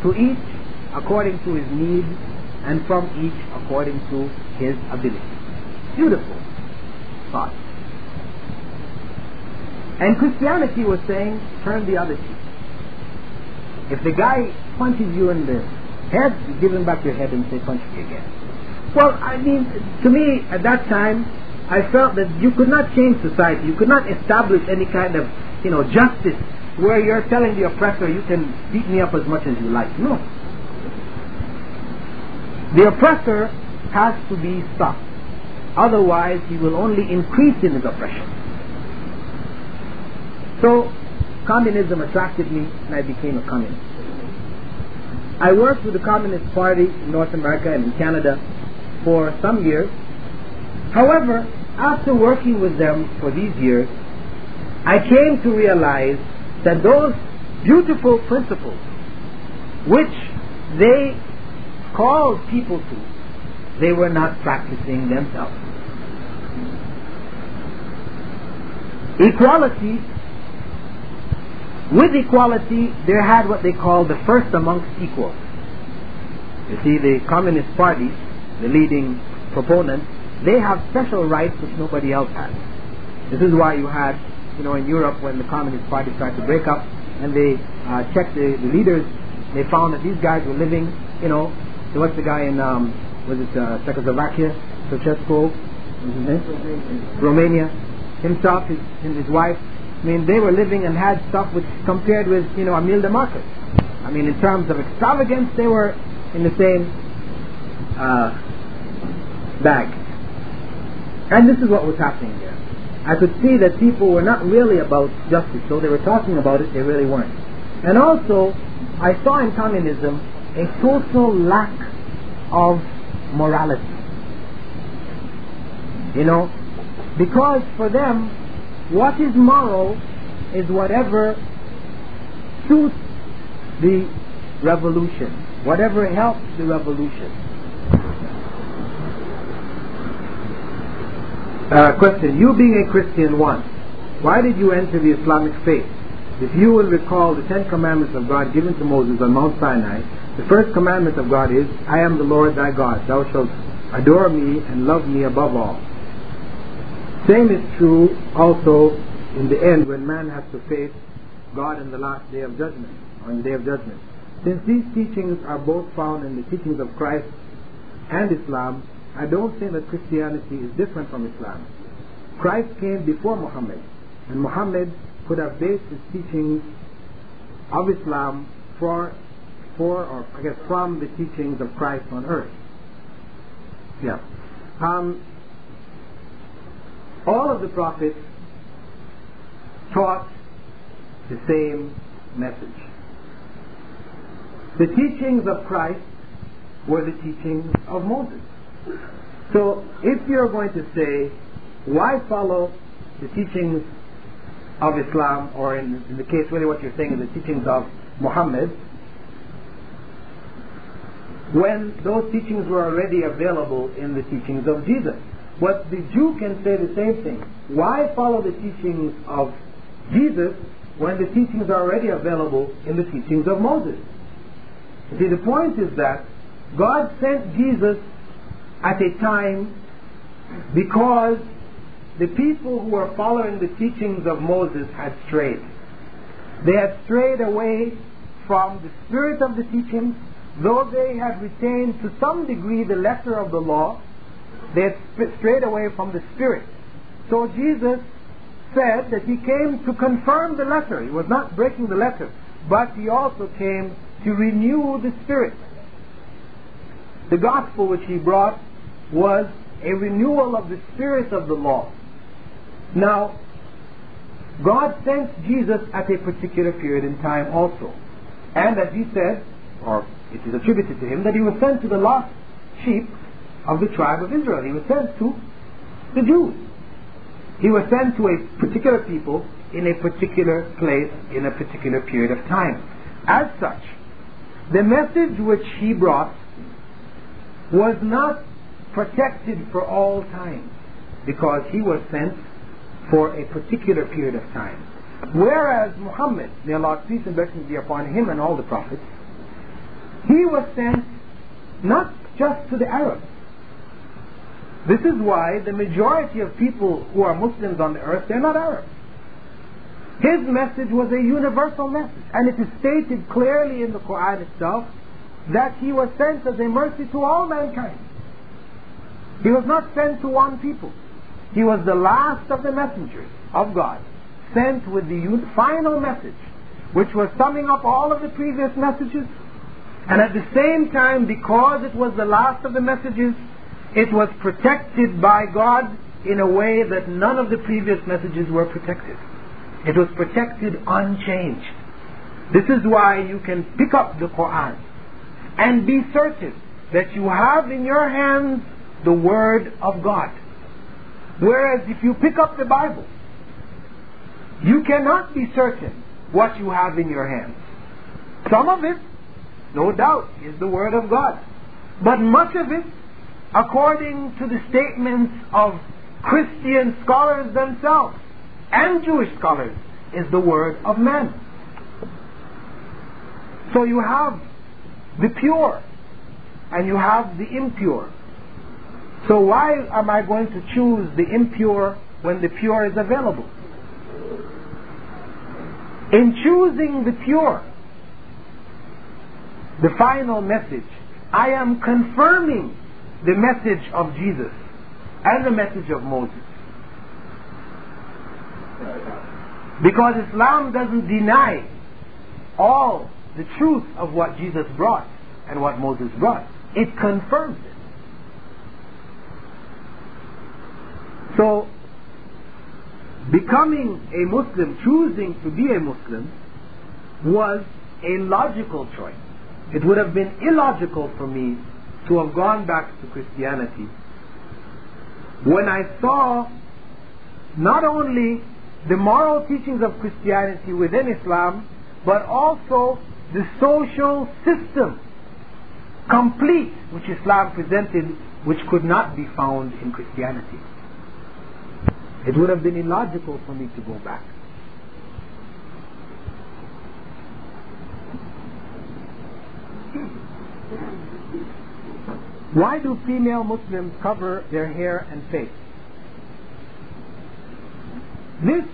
Speaker 1: To each according to his needs and from each according to his ability. Beautiful thought. And Christianity was saying, turn the other cheek. If the guy punches you in the head, you give him back your head and say, punch me again. Well, I mean, to me, at that time, I felt that you could not change society. You could not establish any kind of, you know, justice where you're telling the oppressor you can beat me up as much as you like. No. The oppressor has to be stopped. Otherwise, he will only increase in his oppression. So, communism attracted me and I became a communist. I worked with the Communist Party in North America and in Canada for some years. However, after working with them for these years, I came to realize that those beautiful principles which they called people to, they were not practicing themselves. Equality, with equality, they had what they called the first amongst equals. You see, the Communist Party, the leading proponent, they have special rights which nobody else has. This is why you had, you know, in Europe when the Communist Party started to break up and they uh, checked the, the leaders, they found that these guys were living, you know, so what's the guy in, um, was it uh, Czechoslovakia, Ceausescu, name? Romania, himself his, and his wife. I mean, they were living and had stuff which compared with, you know, Imelda Marcos. I mean, in terms of extravagance, they were in the same uh. And this is what was happening there. I could see that people were not really about justice, so they were talking about it, they really weren't. And also, I saw in communism a total lack of morality. You know, because for them, what is moral is whatever suits the revolution, whatever helps the revolution. Uh, question, you being a Christian once, why did you enter the Islamic faith? If you will recall the Ten Commandments of God given to Moses on Mount Sinai, the first commandment of God is, I am the Lord thy God. Thou shalt adore me and love me above all. Same is true also in the end when man has to face God in the last day of judgment, or in the day of judgment. Since these teachings are both found in the teachings of Christ and Islam, I don't think that Christianity is different from Islam. Christ came before Muhammad, and Muhammad could have based his teachings of Islam for, for or I guess from the teachings of Christ on earth. Yeah. Um, all of the prophets taught the same message. The teachings of Christ were the teachings of Moses. So if you're going to say, why follow the teachings of Islam, or in, in the case really what you're saying is the teachings of Muhammad, when those teachings were already available in the teachings of Jesus. But the Jew can say the same thing. Why follow the teachings of Jesus when the teachings are already available in the teachings of Moses? See, the point is that God sent Jesus at a time because the people who were following the teachings of Moses had strayed. They had strayed away from the spirit of the teachings, though they had retained to some degree the letter of the law, they had strayed away from the spirit. So Jesus said that he came to confirm the letter. He was not breaking the letter, but he also came to renew the spirit. The gospel which he brought was a renewal of the spirit of the law. Now, God sent Jesus at a particular period in time also. And as he said, or it is attributed to him, that he was sent to the lost sheep of the tribe of Israel. He was sent to the Jews. He was sent to a particular people in a particular place in a particular period of time. As such, the message which he brought was not protected for all time because he was sent for a particular period of time. Whereas Muhammad, may Allah's peace and blessings be upon him and all the prophets, he was sent not just to the Arabs. This is why the majority of people who are Muslims on the earth, they're not Arabs. His message was a universal message. And it is stated clearly in the Quran itself that he was sent as a mercy to all mankind. He was not sent to one people. He was the last of the messengers of God, sent with the final message, which was summing up all of the previous messages. And at the same time, because it was the last of the messages, it was protected by God in a way that none of the previous messages were protected. It was protected unchanged. This is why you can pick up the Quran and be certain that you have in your hands the Word of God. Whereas if you pick up the Bible, you cannot be certain what you have in your hands. Some of it, no doubt, is the Word of God. But much of it, according to the statements of Christian scholars themselves, and Jewish scholars is the word of man. So you have the pure and you have the impure. So why am I going to choose the impure when the pure is available? In choosing the pure, the final message, I am confirming the message of Jesus and the message of Moses. Because Islam doesn't deny all the truth of what Jesus brought and what Moses brought. It confirms it. So, becoming a Muslim, choosing to be a Muslim, was a logical choice. It would have been illogical for me to have gone back to Christianity when I saw not only the moral teachings of Christianity within Islam, but also the social system complete which Islam presented, which could not be found in Christianity. It would have been illogical for me to go back. Why do female Muslims cover their hair and face? This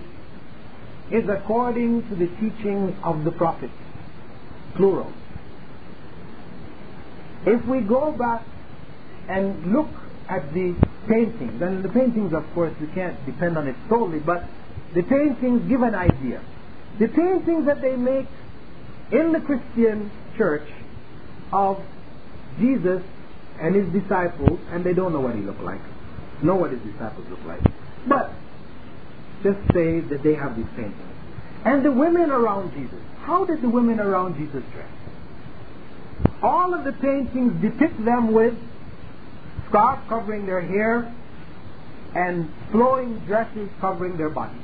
Speaker 1: is according to the teaching of the Prophet, plural. If we go back and look at the paintings, and the paintings, of course, we can't depend on it solely, but the paintings give an idea. The paintings that they make in the Christian church of Jesus and his disciples, and they don't know what he looked like, know what his disciples look like. But just say that they have these paintings. And the women around Jesus, how did the women around Jesus dress? All of the paintings depict them with scarves covering their hair and flowing dresses covering their bodies.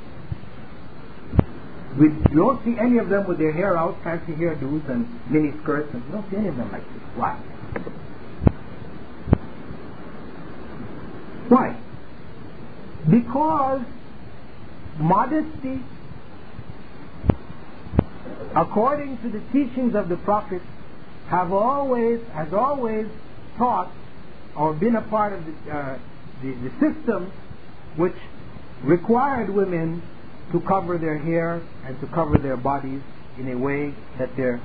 Speaker 1: We don't see any of them with their hair out, fancy hairdos and mini skirts, and we don't see any of them like this. Why? Why? Because modesty, according to the teachings of the Prophet, have always, has always taught or been a part of the, uh, the, the system which required women to cover their hair and to cover their bodies in a way that their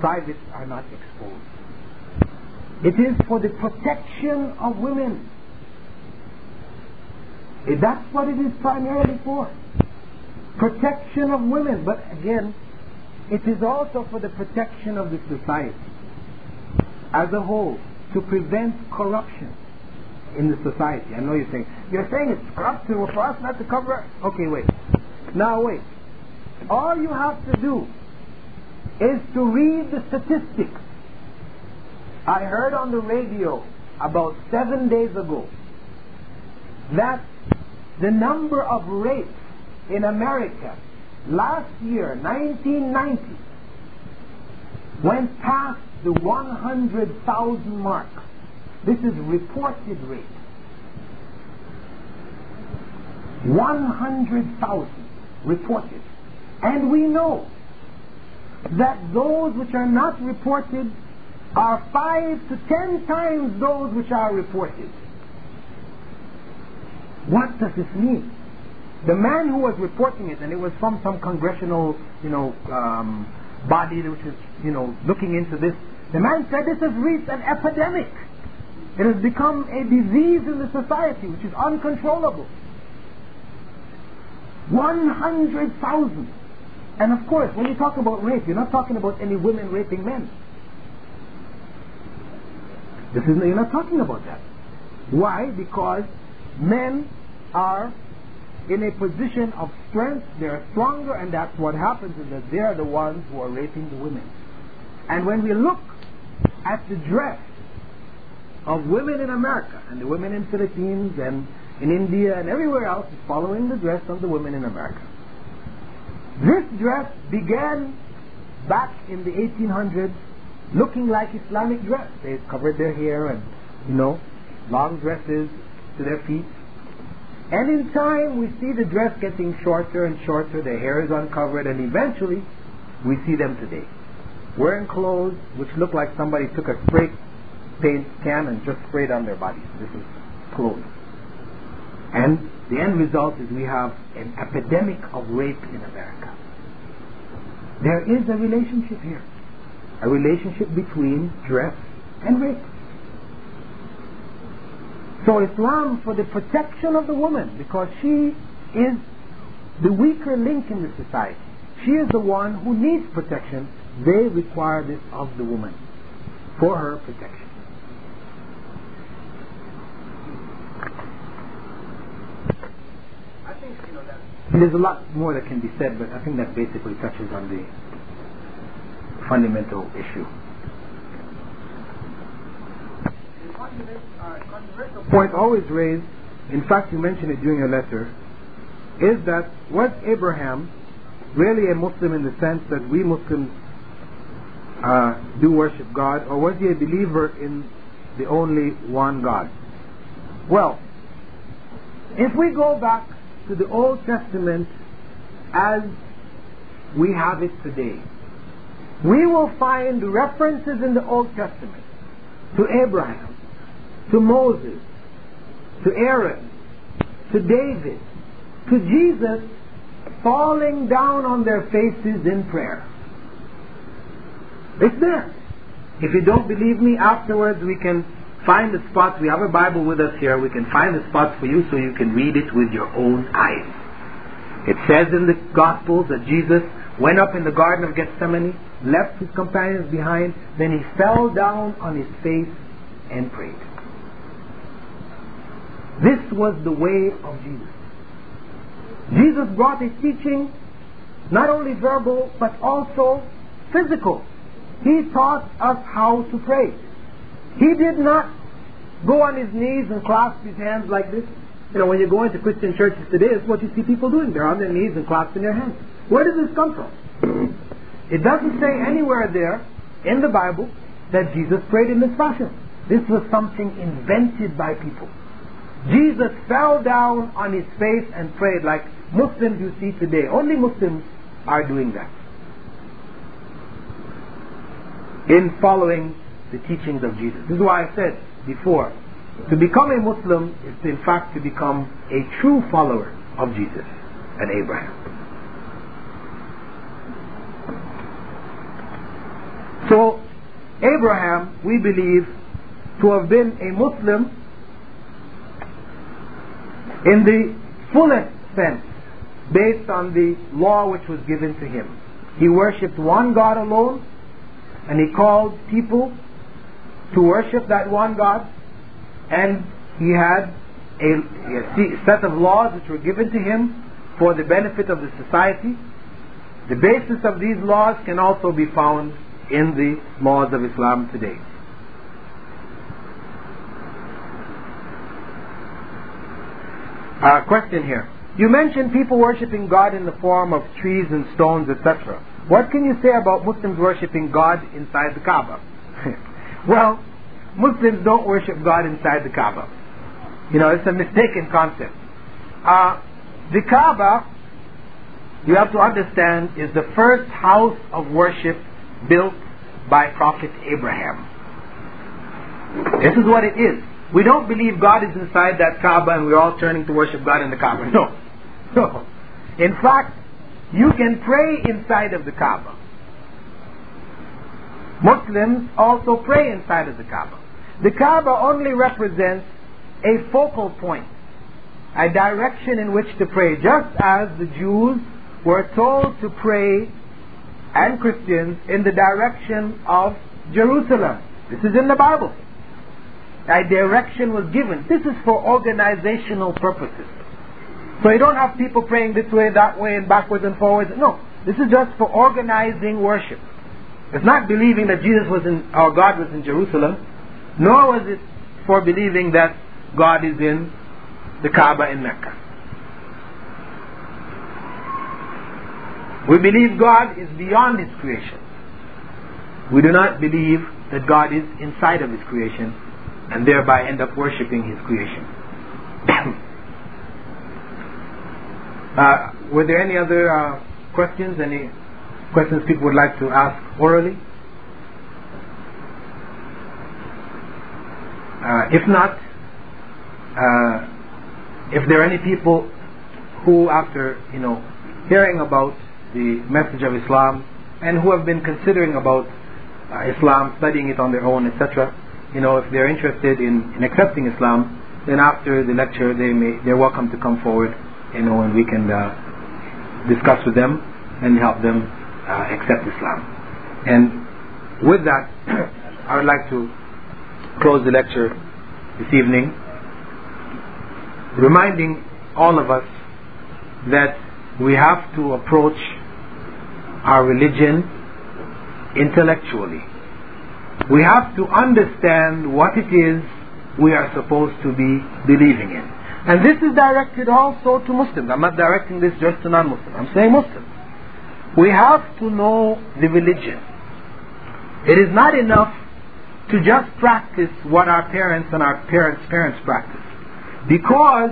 Speaker 1: privates are not exposed. It is for the protection of women. That's what it is primarily for. Protection of women. But again, it is also for the protection of the society as a whole to prevent corruption in the society. I know you're saying, you're saying it's corrupt for us not to cover. Okay, wait. Now wait. All you have to do is to read the statistics. I heard on the radio about seven days ago that the number of rapes in America last year, 1990, went past the 100,000 mark. This is reported rate. 100,000 reported. And we know that those which are not reported are five to ten times those which are reported. What does this mean? The man who was reporting it, and it was from some congressional, you know, um, body which is, you know, looking into this, the man said this has reached an epidemic. It has become a disease in the society which is uncontrollable. 100,000. And of course, when you talk about rape, you're not talking about any women raping men. This is, you're not talking about that. Why? Because men are in a position of strength, they're stronger, and that's what happens is that they're the ones who are raping the women. And when we look at the dress of women in America, and the women in Philippines, and in India, and everywhere else, is following the dress of the women in America. This dress began back in the 1800s looking like Islamic dress. They covered their hair and, you know, long dresses to their feet. And in time, we see the dress getting shorter and shorter, the hair is uncovered, and eventually, we see them today. Wearing clothes which look like somebody took a spray paint can and just sprayed on their bodies. This is clothes. And the end result is we have an epidemic of rape in America. There is a relationship here. A relationship between dress and rape. So Islam for the protection of the woman, because she is the weaker link in the society. She is the one who needs protection. They require this of the woman for her protection. I think you know that. There's a lot more that can be said, but I think that basically touches on the fundamental issue. Point always raised, in fact you mentioned it during your letter, is that was Abraham really a Muslim in the sense that we Muslims uh, do worship God, or was he a believer in the only one God? Well, if we go back to the Old Testament as we have it today, we will find references in the Old Testament to Abraham, to Moses, to Aaron, to David, to Jesus falling down on their faces in prayer. It's there. If you don't believe me, afterwards we can find the spots. We have a Bible with us here. We can find the spots for you so you can read it with your own eyes. It says in the Gospels that Jesus went up in the Garden of Gethsemane, left his companions behind, then he fell down on his face and prayed. This was the way of Jesus. Jesus brought a teaching, not only verbal, but also physical. He taught us how to pray. He did not go on his knees and clasp his hands like this. You know, when you go into Christian churches today, it's what you see people doing. They're on their knees and clasping their hands. Where does this come from? It doesn't say anywhere there in the Bible that Jesus prayed in this fashion. This was something invented by people. Jesus fell down on his face and prayed like Muslims you see today. Only Muslims are doing that. In following the teachings of Jesus. This is why I said before, to become a Muslim is in fact to become a true follower of Jesus and Abraham. So, Abraham, we believe to have been a Muslim in the fullest sense, based on the law which was given to him. He worshipped one God alone, and he called people to worship that one God, and he had a, a set of laws which were given to him for the benefit of the society. The basis of these laws can also be found in the laws of Islam today. Uh, question here. You mentioned people worshipping God in the form of trees and stones, etc. What can you say about Muslims worshipping God inside the Kaaba? well, Muslims don't worship God inside the Kaaba. You know, it's a mistaken concept. Uh, the Kaaba, you have to understand, is the first house of worship built by Prophet Abraham. This is what it is. We don't believe God is inside that Kaaba and we're all turning to worship God in the Kaaba. No. No. In fact, you can pray inside of the Kaaba. Muslims also pray inside of the Kaaba. The Kaaba only represents a focal point, a direction in which to pray, just as the Jews were told to pray and Christians in the direction of Jerusalem. This is in the Bible. A direction was given. This is for organizational purposes. So you don't have people praying this way, that way, and backwards and forwards. No. This is just for organizing worship. It's not believing that Jesus was in, or God was in Jerusalem, nor was it for believing that God is in the Kaaba in Mecca. We believe God is beyond His creation. We do not believe that God is inside of His creation and thereby end up worshipping His creation. uh, were there any other uh, questions? Any questions people would like to ask orally? Uh, if not, uh, if there are any people who, after you know, hearing about the message of Islam and who have been considering about uh, Islam, studying it on their own, etc., you know, if they're interested in, in accepting Islam, then after the lecture, they may they're welcome to come forward, you know, and we can uh, discuss with them and help them uh, accept Islam. And with that, I would like to close the lecture this evening, reminding all of us that we have to approach our religion intellectually. We have to understand what it is we are supposed to be believing in. And this is directed also to Muslims. I'm not directing this just to non-Muslims. I'm saying Muslims. We have to know the religion. It is not enough to just practice what our parents and our parents' parents practiced. Because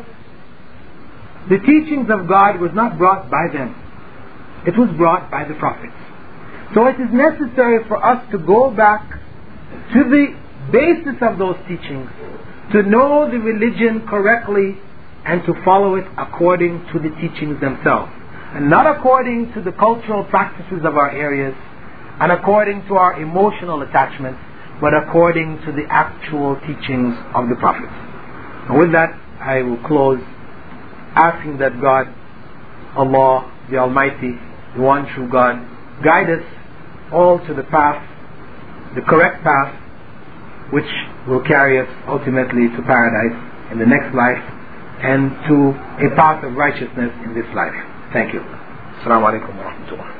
Speaker 1: the teachings of God was not brought by them. It was brought by the prophets. So it is necessary for us to go back to the basis of those teachings, to know the religion correctly, and to follow it according to the teachings themselves. And not according to the cultural practices of our areas, and according to our emotional attachments, but according to the actual teachings of the prophets. And with that, I will close asking that God, Allah, the Almighty, the one true God, guide us all to the path, the correct path, which will carry us ultimately to paradise in the next life and to a path of righteousness in this life. Thank you. Assalamu alaikum.